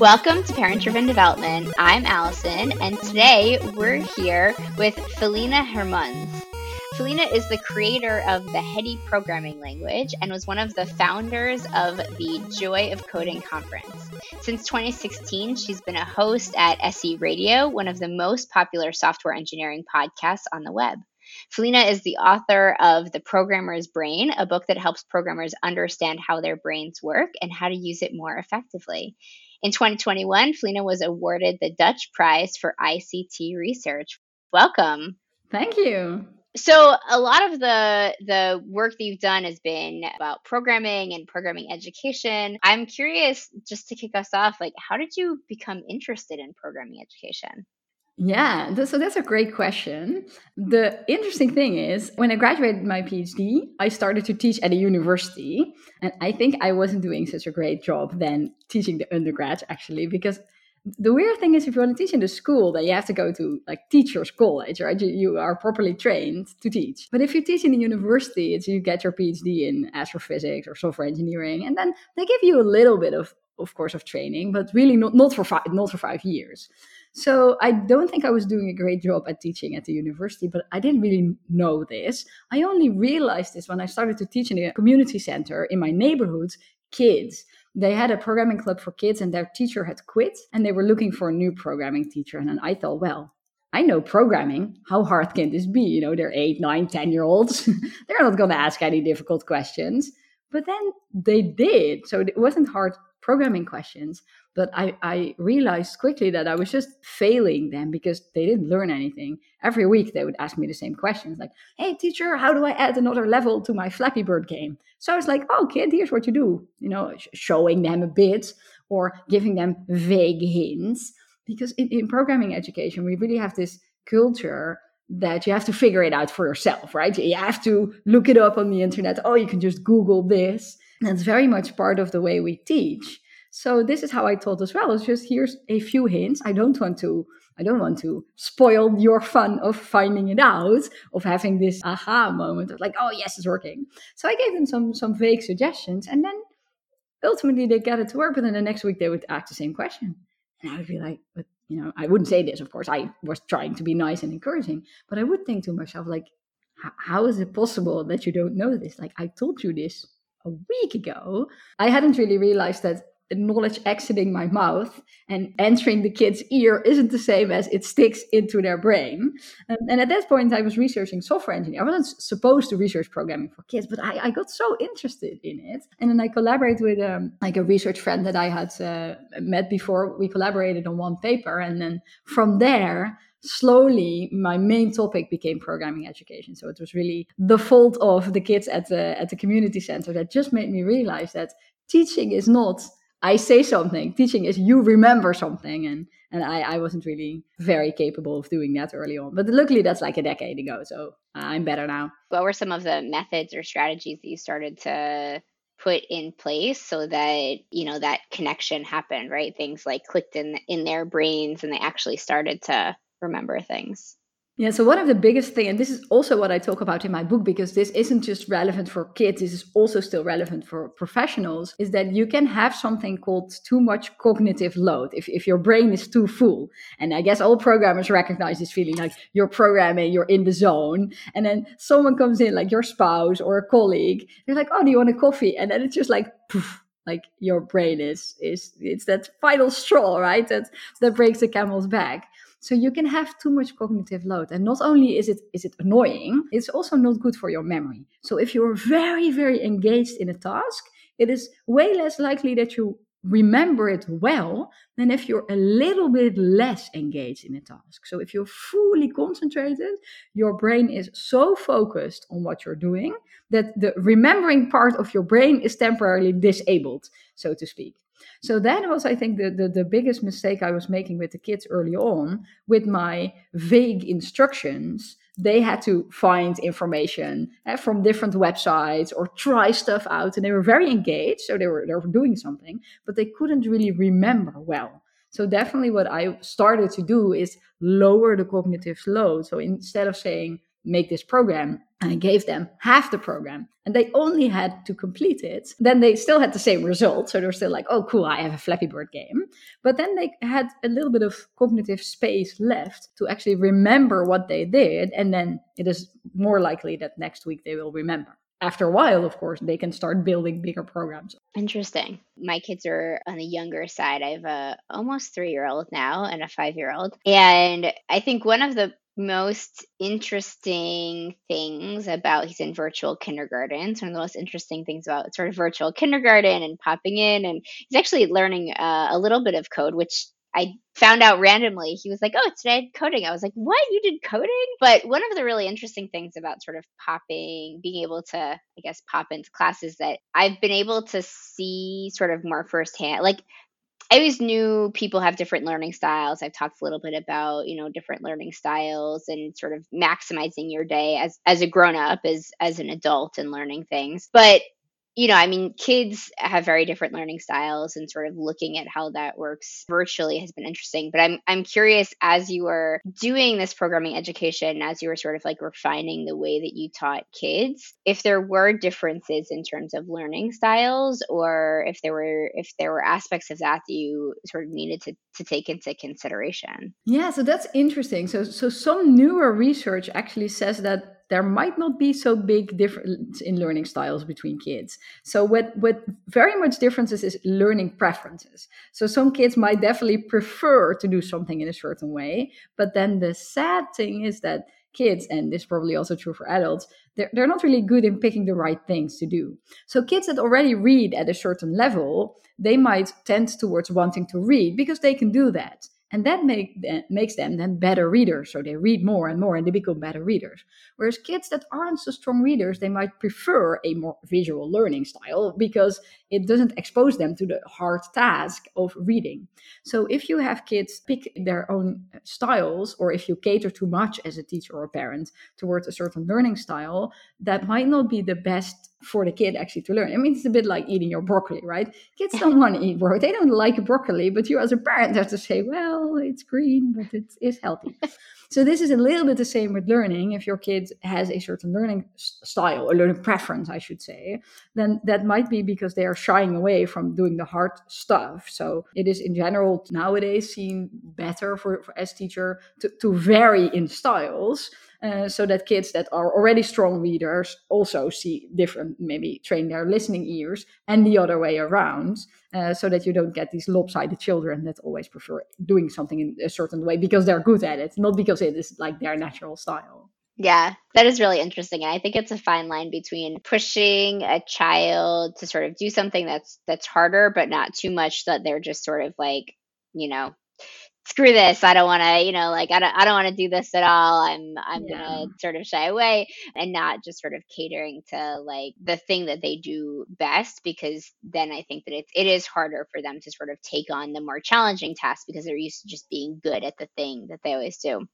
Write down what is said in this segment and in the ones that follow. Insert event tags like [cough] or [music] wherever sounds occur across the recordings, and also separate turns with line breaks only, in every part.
Welcome to Parent Driven Development. I'm Allison, and today we're here with Felienne Hermans. Felienne is the creator of the Hedy programming language and was one of the founders of the Joy of Coding conference. Since 2016, she's been a host at SE Radio, one of the most popular software engineering podcasts on the web. Felienne is the author of The Programmer's Brain, a book that helps programmers understand how their brains work and how to use it more effectively. In 2021, Felienne was awarded the Dutch Prize for ICT Research. Welcome.
Thank you.
So a lot of the the work that you've done has been about programming and programming education. I'm curious just to kick us off like how did you become interested in programming education?
Yeah, so that's a great question. The interesting thing is, when I graduated my PhD, I started to teach at a university. And I think I wasn't doing such a great job then teaching the undergrads, actually, because the weird thing is, if you want to teach in the school, then you have to go to like teachers' college, right? You, you are properly trained to teach. But if you teach in a university, it's you get your PhD in astrophysics or software engineering, and then they give you a little bit of, of course, of training, but really not, not for five, not for five years. So I don't think I was doing a great job at teaching at the university, but I didn't really know this. I only realized this when I started to teach in a community center in my neighborhood, kids. They had a programming club for kids and their teacher had quit and they were looking for a new programming teacher. And I thought, well, I know programming. How hard can this be? You know, they're eight, nine, ten year olds. [laughs] they're not going to ask any difficult questions. But then they did. So it wasn't hard programming questions. But I, I realized quickly that I was just failing them because they didn't learn anything. Every week they would ask me the same questions like, hey, teacher, how do I add another level to my Flappy Bird game? So I was like, oh, kid, here's what you do. You know, sh- showing them a bit or giving them vague hints. Because in, in programming education, we really have this culture that you have to figure it out for yourself, right? You have to look it up on the internet. Oh, you can just Google this. And That's very much part of the way we teach. So this is how I told as well. It's just here's a few hints. I don't want to I don't want to spoil your fun of finding it out, of having this aha moment of like, oh yes, it's working. So I gave them some some vague suggestions, and then ultimately they got it to work. But then the next week they would ask the same question, and I would be like, but you know, I wouldn't say this, of course. I was trying to be nice and encouraging, but I would think to myself like, how is it possible that you don't know this? Like I told you this a week ago. I hadn't really realized that knowledge exiting my mouth and entering the kid's ear isn't the same as it sticks into their brain. And, and at that point, I was researching software engineering. I wasn't supposed to research programming for kids, but I, I got so interested in it. And then I collaborated with um, like a research friend that I had uh, met before. We collaborated on one paper, and then from there. Slowly, my main topic became programming education. So it was really the fault of the kids at the at the community center that just made me realize that teaching is not I say something. Teaching is you remember something, and and I, I wasn't really very capable of doing that early on. But luckily, that's like a decade ago, so I'm better now.
What were some of the methods or strategies that you started to put in place so that you know that connection happened? Right, things like clicked in in their brains, and they actually started to remember things.
Yeah, so one of the biggest thing, and this is also what I talk about in my book, because this isn't just relevant for kids, this is also still relevant for professionals, is that you can have something called too much cognitive load if, if your brain is too full. And I guess all programmers recognize this feeling like you're programming, you're in the zone, and then someone comes in, like your spouse or a colleague, they're like, Oh, do you want a coffee? And then it's just like poof, like your brain is is it's that final straw, right? That that breaks the camel's back. So you can have too much cognitive load. And not only is it is it annoying, it's also not good for your memory. So if you're very, very engaged in a task, it is way less likely that you remember it well than if you're a little bit less engaged in a task. So if you're fully concentrated, your brain is so focused on what you're doing that the remembering part of your brain is temporarily disabled, so to speak. So that was, I think, the, the, the biggest mistake I was making with the kids early on with my vague instructions. They had to find information uh, from different websites or try stuff out, and they were very engaged. So they were they were doing something, but they couldn't really remember well. So definitely, what I started to do is lower the cognitive load. So instead of saying make this program, I gave them half the program and they only had to complete it. Then they still had the same result. So they're still like, oh, cool, I have a Flappy Bird game. But then they had a little bit of cognitive space left to actually remember what they did. And then it is more likely that next week they will remember. After a while, of course, they can start building bigger programs.
Interesting. My kids are on the younger side. I have a almost three year old now and a five year old. And I think one of the most interesting things about he's in virtual kindergarten. It's one of the most interesting things about sort of virtual kindergarten and popping in, and he's actually learning uh, a little bit of code, which I found out randomly. He was like, "Oh, it's today I coding." I was like, "What? You did coding?" But one of the really interesting things about sort of popping, being able to, I guess, pop into classes that I've been able to see sort of more firsthand. Like I always knew people have different learning styles. I've talked a little bit about, you know, different learning styles and sort of maximizing your day as as a grown up as as an adult and learning things. But you know, I mean, kids have very different learning styles, and sort of looking at how that works virtually has been interesting. But I'm I'm curious as you were doing this programming education, as you were sort of like refining the way that you taught kids, if there were differences in terms of learning styles, or if there were if there were aspects of that that you sort of needed to to take into consideration.
Yeah, so that's interesting. So so some newer research actually says that there might not be so big difference in learning styles between kids. So what what very much differences is learning preferences. So some kids might definitely prefer to do something in a certain way, but then the sad thing is that kids, and this is probably also true for adults, they're, they're not really good in picking the right things to do. So kids that already read at a certain level, they might tend towards wanting to read because they can do that and that make, makes them then better readers so they read more and more and they become better readers. Whereas kids that aren't so strong readers they might prefer a more visual learning style because it doesn't expose them to the hard task of reading. So if you have kids pick their own styles or if you cater too much as a teacher or a parent towards a certain learning style that might not be the best for the kid actually to learn. I mean, it's a bit like eating your broccoli, right? Kids don't want to eat broccoli. They don't like broccoli, but you as a parent have to say, well, it's green, but it is healthy. So this is a little bit the same with learning. If your kid has a certain learning style or learning preference, I should say, then that might be because they are shying away from doing the hard stuff. So it is in general nowadays seen better for, for as teacher to, to vary in styles uh, so that kids that are already strong readers also see different, maybe train their listening ears, and the other way around, uh, so that you don't get these lopsided children that always prefer doing something in a certain way because they're good at it, not because it is like their natural style.
Yeah, that is really interesting. And I think it's a fine line between pushing a child to sort of do something that's that's harder, but not too much that they're just sort of like, you know, screw this i don't want to you know like i don't, I don't want to do this at all i'm i'm yeah. gonna sort of shy away and not just sort of catering to like the thing that they do best because then i think that it's it is harder for them to sort of take on the more challenging tasks because they're used to just being good at the thing that they always do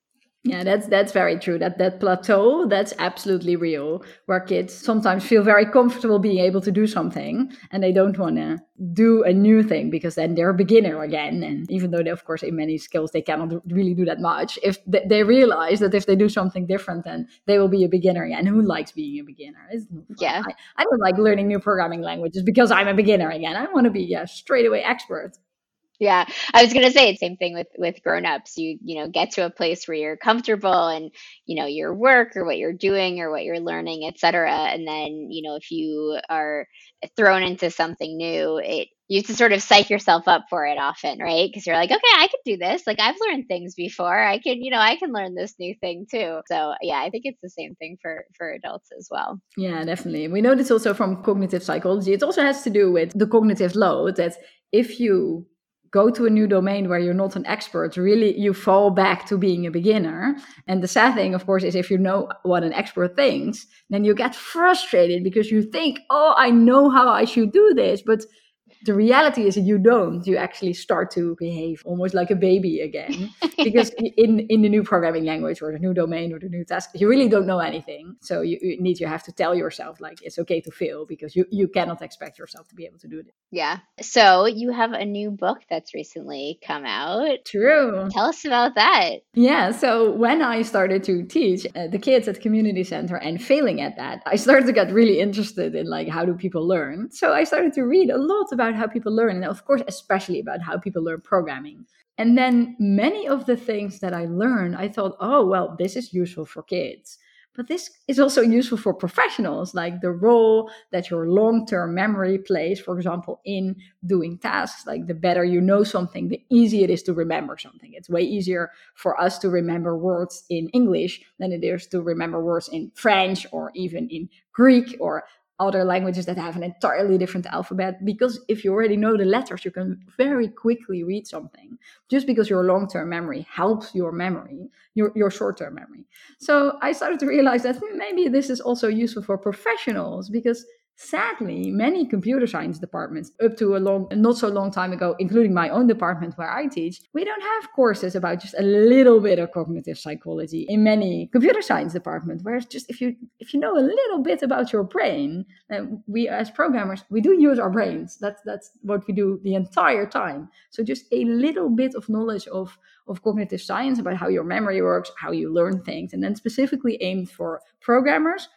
yeah, that's that's very true. That that plateau, that's absolutely real. Where kids sometimes feel very comfortable being able to do something, and they don't want to do a new thing because then they're a beginner again. And even though they, of course, in many skills they cannot really do that much, if they, realize that if they do something different, then they will be a beginner again. Who likes being a beginner?
Yeah,
I, I, don't like learning new programming languages because I'm a beginner again. I want to be yeah straight away expert.
Yeah, I was gonna say it's same thing with with grown-ups. You you know get to a place where you're comfortable and you know your work or what you're doing or what you're learning, etc. And then you know if you are thrown into something new, it you have to sort of psych yourself up for it often, right? Because you're like, okay, I can do this. Like I've learned things before. I can you know I can learn this new thing too. So yeah, I think it's the same thing for for adults as well.
Yeah, definitely. We know this also from cognitive psychology. It also has to do with the cognitive load that if you go to a new domain where you're not an expert, really you fall back to being a beginner. And the sad thing, of course, is if you know what an expert thinks, then you get frustrated because you think, oh, I know how I should do this. But the reality is that you don't. You actually start to behave almost like a baby again. [laughs] because in, in the new programming language or the new domain or the new task, you really don't know anything. So you, you need, you have to tell yourself like it's okay to fail because you, you cannot expect yourself to be able to do it.
Yeah. So you have a new book that's recently come out.
True.
Tell us about that.
Yeah. So when I started to teach uh, the kids at community center and failing at that, I started to get really interested in like how do people learn. So I started to read a lot about how people learn, and of course, especially about how people learn programming. And then many of the things that I learned, I thought, oh, well, this is useful for kids. But this is also useful for professionals, like the role that your long term memory plays, for example, in doing tasks. Like the better you know something, the easier it is to remember something. It's way easier for us to remember words in English than it is to remember words in French or even in Greek or other languages that have an entirely different alphabet because if you already know the letters you can very quickly read something. Just because your long-term memory helps your memory your, your short-term memory. So i started to realize that maybe this is also useful for professionals because Sadly, many computer science departments, up to a long, not so long time ago, including my own department where I teach, we don't have courses about just a little bit of cognitive psychology in many computer science departments. Whereas, just if you if you know a little bit about your brain, we as programmers we do use our brains. That's that's what we do the entire time. So just a little bit of knowledge of of cognitive science about how your memory works, how you learn things, and then specifically aimed for programmers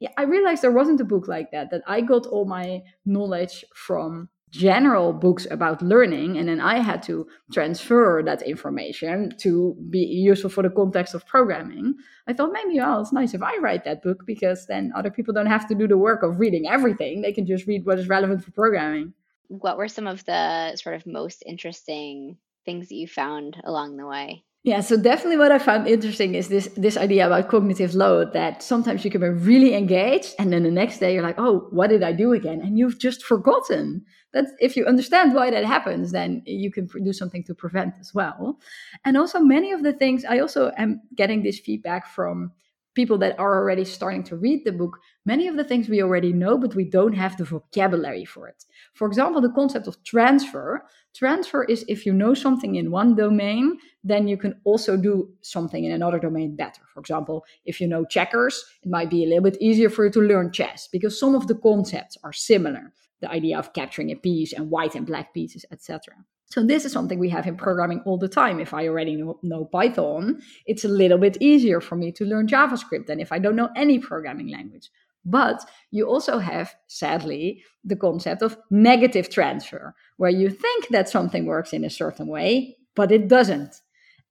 yeah, I realized there wasn't a book like that, that I got all my knowledge from general books about learning and then I had to transfer that information to be useful for the context of programming. I thought maybe oh it's nice if I write that book because then other people don't have to do the work of reading everything. They can just read what is relevant for programming.
What were some of the sort of most interesting things that you found along the way?
Yeah, so definitely what I found interesting is this this idea about cognitive load that sometimes you can be really engaged and then the next day you're like, "Oh, what did I do again?" and you've just forgotten. That if you understand why that happens, then you can do something to prevent as well. And also many of the things I also am getting this feedback from people that are already starting to read the book, many of the things we already know, but we don't have the vocabulary for it. For example, the concept of transfer. Transfer is if you know something in one domain, then you can also do something in another domain better. For example, if you know checkers, it might be a little bit easier for you to learn chess because some of the concepts are similar. The idea of capturing a piece and white and black pieces, etc. So this is something we have in programming all the time. If I already know, know, Python, it's a little bit easier for me to learn JavaScript than if I don't know any programming language. But you also have, sadly, the concept of negative transfer, where you think that something works in a certain way, but it doesn't.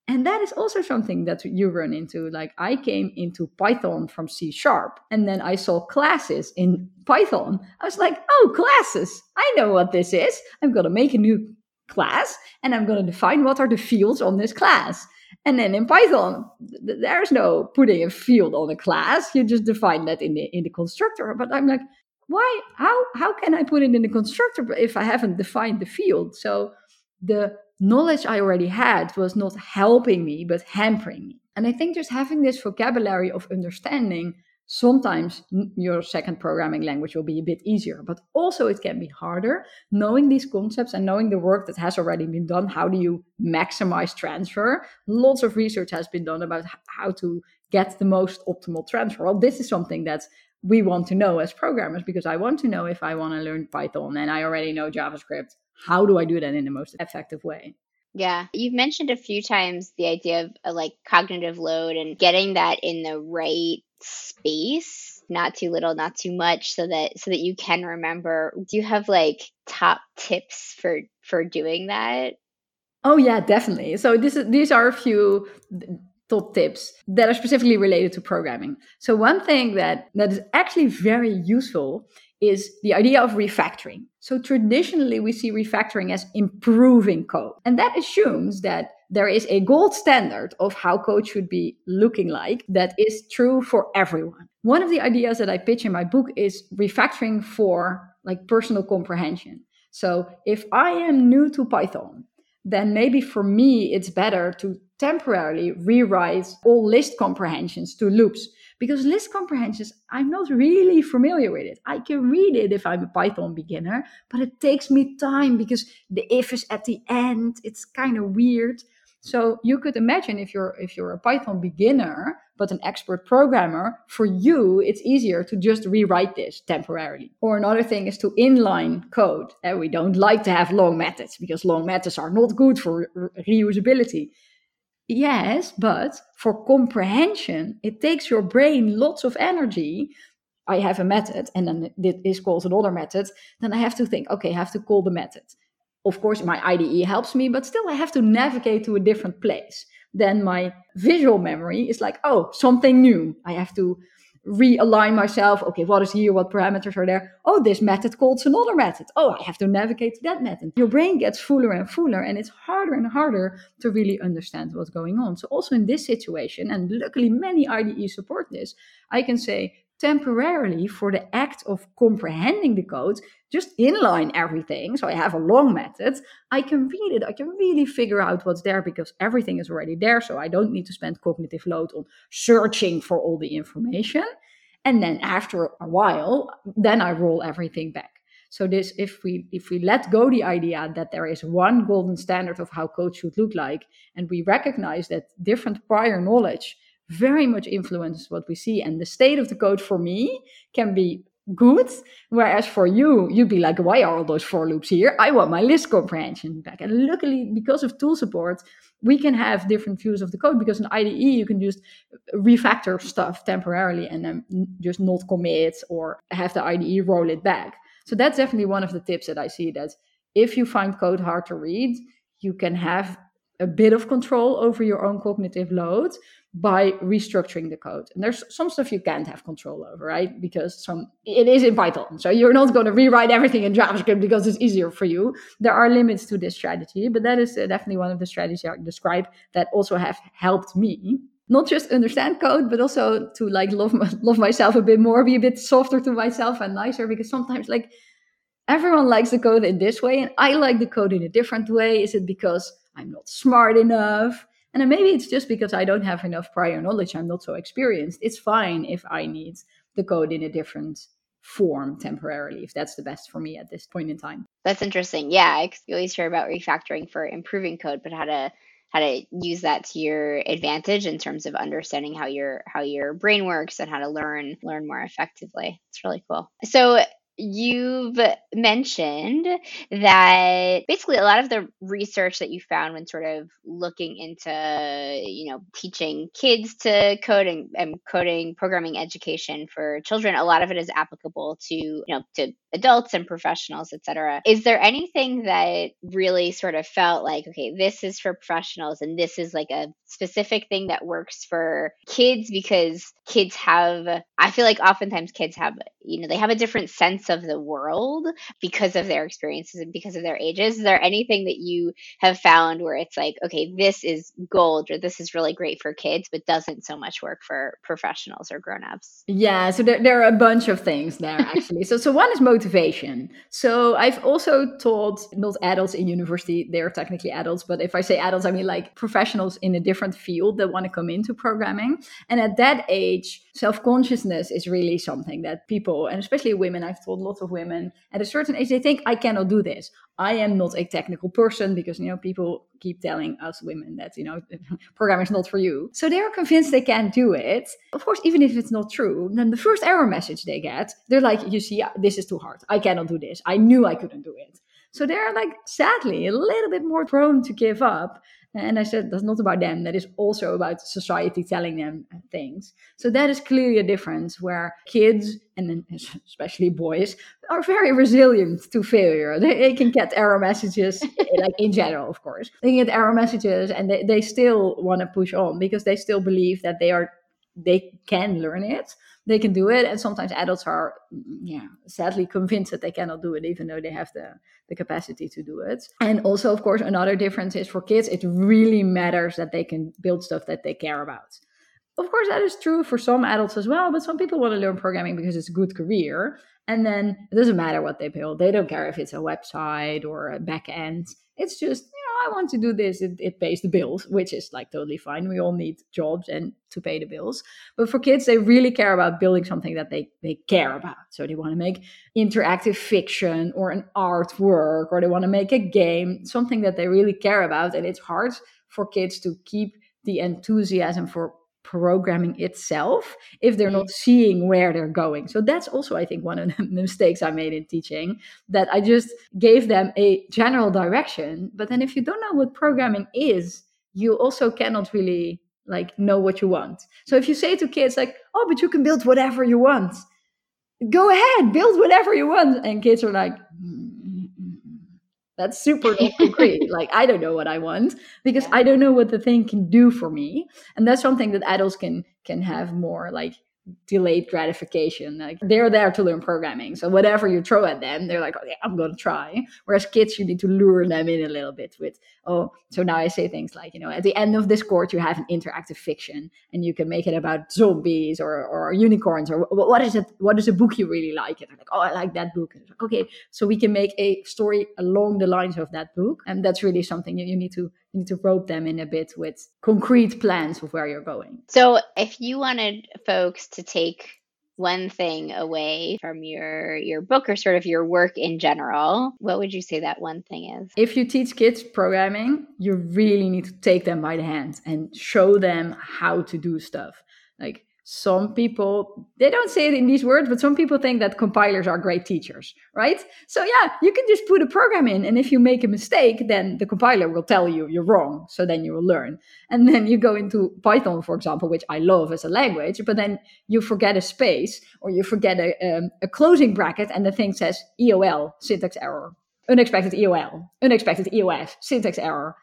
And that is also something that you run into. Like I came into Python from C sharp, and then I saw classes in Python. I was like, oh, classes. I know what this is. I'm going to make a new class and I'm going to define what are the fields on this class. And then in Python, th- there's no putting a field on a class. You just define that in the in the constructor. But I'm like, why? How how can I put it in the constructor if I haven't defined the field? So the knowledge I already had was not helping me, but hampering me. And I think just having this vocabulary of understanding sometimes your second programming language will be a bit easier, but also it can be harder. Knowing these concepts and knowing the work that has already been done, how do you maximize transfer? Lots of research has been done about how to get the most optimal transfer. Well, this is something that we want to know as programmers because I want to know if I want to learn Python and I already know JavaScript. How do I do that in the most effective way?
Yeah, you've mentioned a few times the idea of uh, like cognitive load and getting that in the right space not too little not too much so that so that you can remember. Do you have like top tips for for doing that?
Oh yeah definitely. So this is these are a few top tips that are specifically related to programming. So one thing that that is actually very useful is the idea of refactoring. So traditionally we see refactoring as improving code and that assumes that there is a gold standard of how code should be looking like that is true for everyone. One of the ideas that I pitch in my book is refactoring for like personal comprehension. So if I am new to Python, then maybe for me it's better to temporarily rewrite all list comprehensions to loops because list comprehensions, I'm not really familiar with it. I can read it if I'm a Python beginner, but it takes me time because the if is at the end. It's kind of weird. So you could imagine if you're if you're a Python beginner but an expert programmer, for you it's easier to just rewrite this temporarily. Or another thing is to inline code. And we don't like to have long methods because long methods are not good for re- reusability. Yes, but for comprehension, it takes your brain lots of energy. I have a method and then it is called another method. Then I have to think, okay, I have to call the method. Of course, my IDE helps me, but still I have to navigate to a different place. Then my visual memory is like, oh, something new. I have to realign myself. Okay, what is here? What parameters are there? Oh, this method calls another method. Oh, I have to navigate to that method. Your brain gets fuller and fuller, and it's harder and harder to really understand what's going on. So, also in this situation, and luckily many IDEs support this, I can say, temporarily for the act of comprehending the code, just inline everything. So I have a long method. I can read it. I can really figure out what's there because everything is already there. So I don't need to spend cognitive load on searching for all the information. And then after a while, then I roll everything back. So this, if we if we let go the idea that there is one golden standard of how code should look like, and we recognize that different prior knowledge very much influences what we see. And the state of the code for me can be good. Whereas for you, you'd be like, why are all those for loops here? I want my list comprehension back. And luckily, because of tool support, we can have different views of the code because in IDE, you can just refactor stuff temporarily and then just not commit or have the IDE roll it back. So that's definitely one of the tips that I see that if you find code hard to read, you can have a bit of control over your own cognitive load by restructuring the code. And there's some stuff you can't have control over, right? Because some it is in Python. So you're not going to rewrite everything in JavaScript because it's easier for you. There are limits to this strategy, but that is uh, definitely one of the strategies I describe that also have helped me not just understand code, but also to like love love myself a bit more, be a bit softer to myself and nicer because sometimes like everyone likes the code in this way and I like the code in a different way. Is it because I'm not smart enough? And maybe it's just because I don't have enough prior knowledge, I'm not so experienced. It's fine if I need the code in a different form temporarily, if that's the best for me at this point in time.
That's interesting. Yeah, you always hear about refactoring for improving code, but how to how to use that to your advantage in terms of understanding how your how your brain works and how to learn learn more effectively. It's really cool. So you've mentioned that basically a lot of the research that you found when sort of looking into you know teaching kids to code and, and, coding programming education for children a lot of it is applicable to you know to adults and professionals etc is there anything that really sort of felt like okay this is for professionals and this is like a specific thing that works for kids? Because kids have i feel like oftentimes kids have you know they have a different sense of the world because of their experiences and because of their ages. Is there anything that you have found where it's like okay this is gold or this is really great for kids but doesn't so much work for professionals or grown-ups?
Yeah so there, there are a bunch of things there [laughs] actually. So so one is motivation. So i've also taught not adults in university. They're technically adults but if i say adults i mean like professionals in a different field that want to come into programming. And at that age self-consciousness is really something that people and especially women i've told lots of women at a certain age they think i cannot do this. I am not a technical person because you know people keep telling us women that you know [laughs] programming is not for you. So they're convinced they can't do it. Of course even if it's not true then the first error message they get they're like you see uh, this is too hard. I cannot do this. I knew i couldn't do it. So they're like sadly a little bit more prone to give up and I said, that's not about them. That is also about society telling them things. So that is clearly a difference where kids, and especially boys, are very resilient to failure. They, they can get error messages, [laughs] eh, like in general, of course. They can get error messages and they, they still want to push on because they still believe that they are they can learn it they can do it. And sometimes adults are yeah sadly convinced that they cannot do it even though they have the the capacity to do it. And also of course another difference is for kids it really matters that they can build stuff that they care about. Of course that is true for some adults as well but some people want to learn programming because it's a good career. And then it doesn't matter what they build. They don't care if it's a website or a back end. It's just I want to do this. It, it pays the bills, which is like totally fine. We all need jobs and to pay the bills. But for kids, they really care about building something that they, they care about. So they want to make interactive fiction or an artwork, or they want to make a game, something that they really care about. And it's hard for kids to keep the enthusiasm for programming itself if they're not mm-hmm. seeing where they're going. So that's also, I think, one of [laughs] the mistakes I made in teaching that I just gave them a general direction. But then if you don't know what programming is, you also cannot really like know what you want. So if you say to kids like, "Oh, but you can build whatever you want." Go ahead, build whatever you want. And kids are like, that's super [laughs] concrete. like I don't know what I want because yeah. I don't know what the thing can do for me. And that's something that adults can can have more like delayed gratification. Like they're there to learn programming. So whatever you throw at them, they're like, okay, I'm gonna try. Whereas kids, you need to lure them in a little bit with, oh, so now I say things like, you know, at the end of this course, you have an interactive fiction and you can make it about zombies or, or unicorns or what is it? What is a book you really like? And they're like, oh, I like that book. And like, okay, so we can make a story along the lines of that book. And that's really something you, you need to you need to rope them in a bit with concrete plans of where you're going.
So, if you wanted folks to take one thing away from your your book or sort of your work in general what would you say that one thing is
if you teach kids programming you really need to take them by the hand and show them how to do stuff like some people they don't say it in these words but some people think that compilers are great teachers right? So yeah you can just put a program in and if you make a mistake then the compiler will tell you you're wrong so then you will learn. And then you go into python for example which i love as a language but then you forget a space or you forget a, um, a closing bracket and the thing says eol syntax error. Unexpected eol unexpected eof syntax error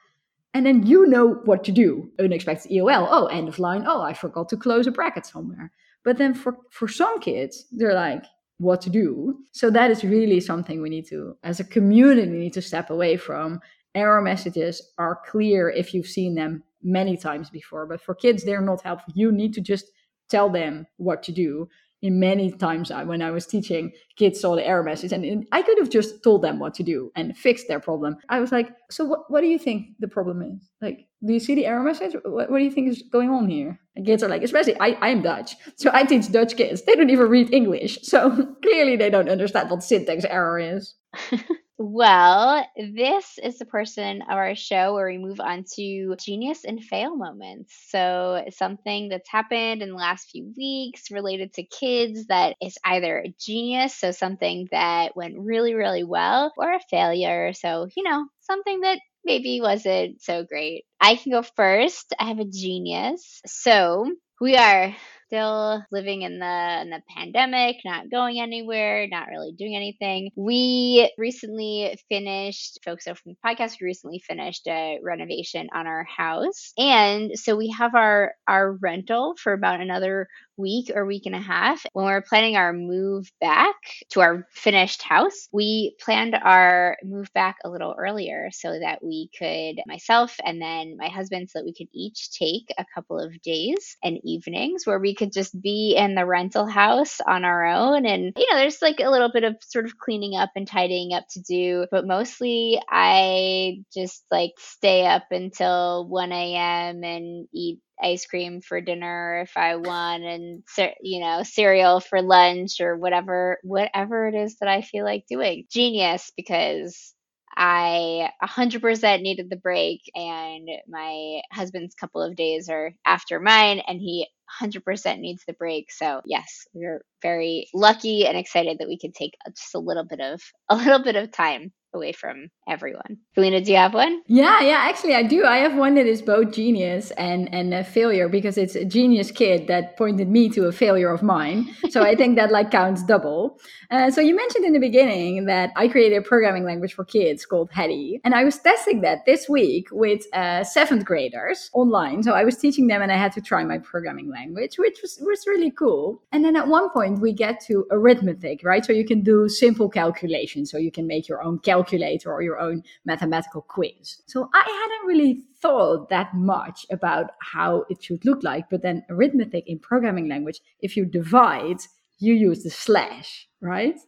and then you know what to do. Unexpected EOL. Oh, end of line. Oh, I forgot to close a bracket somewhere. But then for, for some kids, they're like, what to do. So that is really something we need to, as a community, we need to step away from. Error messages are clear if you've seen them many times before. But for kids, they're not helpful. You need to just tell them what to do in many times uh, when I was teaching, kids saw the error message and I could have just told them what to do and fixed their problem. I was like, so what, what do you think the problem is? Like, do you see the error message? What, what do you think is going on here? And kids are like, especially I, I'm Dutch. So I teach Dutch kids. They don't even read English. So [laughs] clearly they don't understand what syntax error is. [laughs]
Well, this is the portion of our show where we move on to genius and fail moments. So, something that's happened in the last few weeks related to kids that is either a genius, so something that went really, really well, or a failure. So, you know, something that maybe wasn't so great. I can go first. I have a genius. So, we are still living in the in the pandemic, not going anywhere, not really doing anything. We recently finished, folks over from the podcast, we recently finished a renovation on our house. And so we have our our rental for about another week or week and a half. When we are planning our move back to our finished house, we planned our move back a little earlier so that we could, myself and then my husband, so that we could each take a couple of days and evenings where we could just be in the rental house on our own. And, you know, there's like a little bit of sort of cleaning up and tidying up to do, but mostly I just like stay up until 1 a.m. and eat ice cream for dinner if I want and you know cereal for lunch or whatever whatever it is that I feel like doing. Genius because I 100% needed the break and my husband's couple of days are after mine and he 100% needs the break. So, yes, we're very lucky and excited that we could take just a little bit of a little bit of time away from everyone. Felienne, do you have one?
Yeah, yeah, actually I do. I have one that is both genius and and a failure because it's a genius kid that pointed me to a failure of mine. So I think that like counts double. Uh, so you mentioned in the beginning that I created a programming language for kids called Hedy, and I was testing that this week with uh, seventh graders online. So I was teaching them, and I had to try my programming language, which was was really cool. And then at one point we get to arithmetic, right? So you can do simple calculations. So you can make your own calculations calculator or your own mathematical quiz. So I hadn't really thought that much about how it should look like. But then arithmetic in programming language, if you divide, you use the slash, right?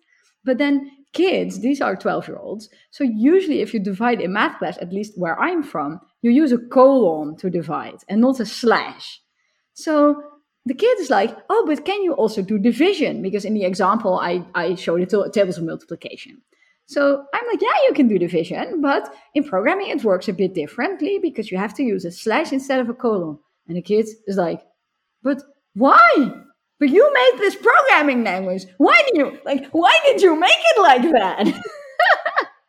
But then kids, these are 12 year olds. So usually, if you divide in math class, at least where I'm from, you use a colon to divide and not a slash. So the kid is like, oh, but can you also do division? Because in the example, I, I showed the tables of multiplication. So I'm like, yeah, you can do division, but in programming it works a bit differently because you have to use a slash instead of a colon. And the kid is like, but why? But you made this programming language. Why did you like? Why did you make it like that? [laughs] and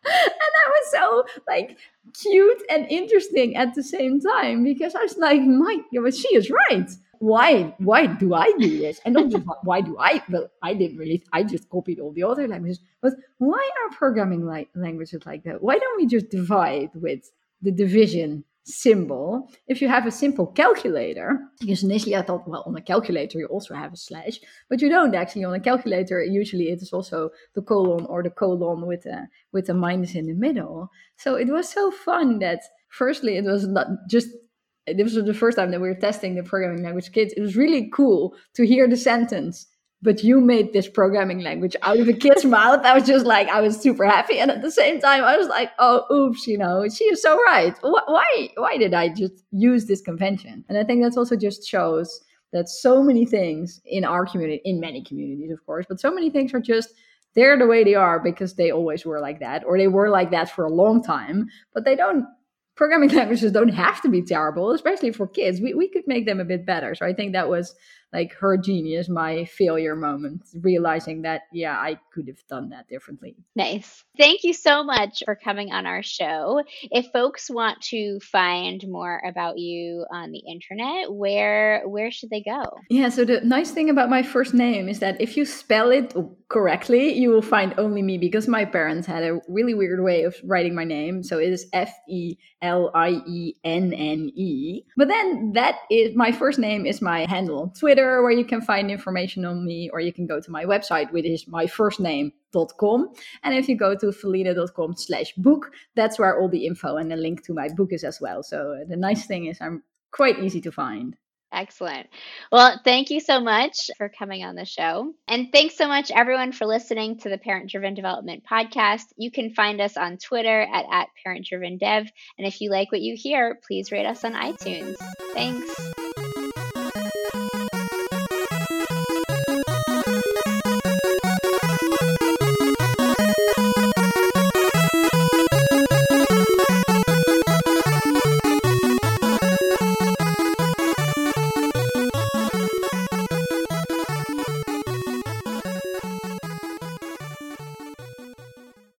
that was so like cute and interesting at the same time because I was like, my, but she is right why why do I do this? And not just why do I? Well, I didn't really. I just copied all the other languages. But why are programming languages like that? Why don't we just divide with the division symbol? If you have a simple calculator, because initially I thought, well, on a calculator you also have a slash, but you don't actually. On a calculator, usually it is also the colon or the colon with a with a minus in the middle. So it was so fun that firstly it was not just this was the first time that we were testing the programming language kids. It was really cool to hear the sentence, but you made this programming language out of a kid's [laughs] mouth. I was just like, I was super happy. And at the same time, I was like, oh, oops, you know, she is so right. Why, why did I just use this convention? And I think that's also just shows that so many things in our community, in many communities, of course, but so many things are just they're the way they are because they always were like that, or they were like that for a long time, but they don't programming [laughs] languages don't have to be terrible, especially for kids. We, we could make them a bit better. So I think that was like her genius, my failure moment, realizing that, yeah, I could have done that differently.
Nice. Thank you so much for coming on our show. If folks want to find more about you on the internet, where where should they go?
Yeah, so the nice thing about my first name is that if you spell it correctly, you will find only me because my parents had a really weird way of writing my name. So it is F E L I E N N E. But then that is my first name is my handle on Twitter Twitter, where you can find information on me, or you can go to my website, which is myfirstname.com. And if you go to felienne.com slash book, that's where all the info and the link to my book is as well. So uh, the nice thing is I'm quite easy to find.
Excellent. Well, thank you so much for coming on the show. And thanks so much, everyone, for listening to the Parent Driven Development Podcast. You can find us on Twitter at, at Parent Driven Dev. And if you like what you hear, please rate us on iTunes. Thanks.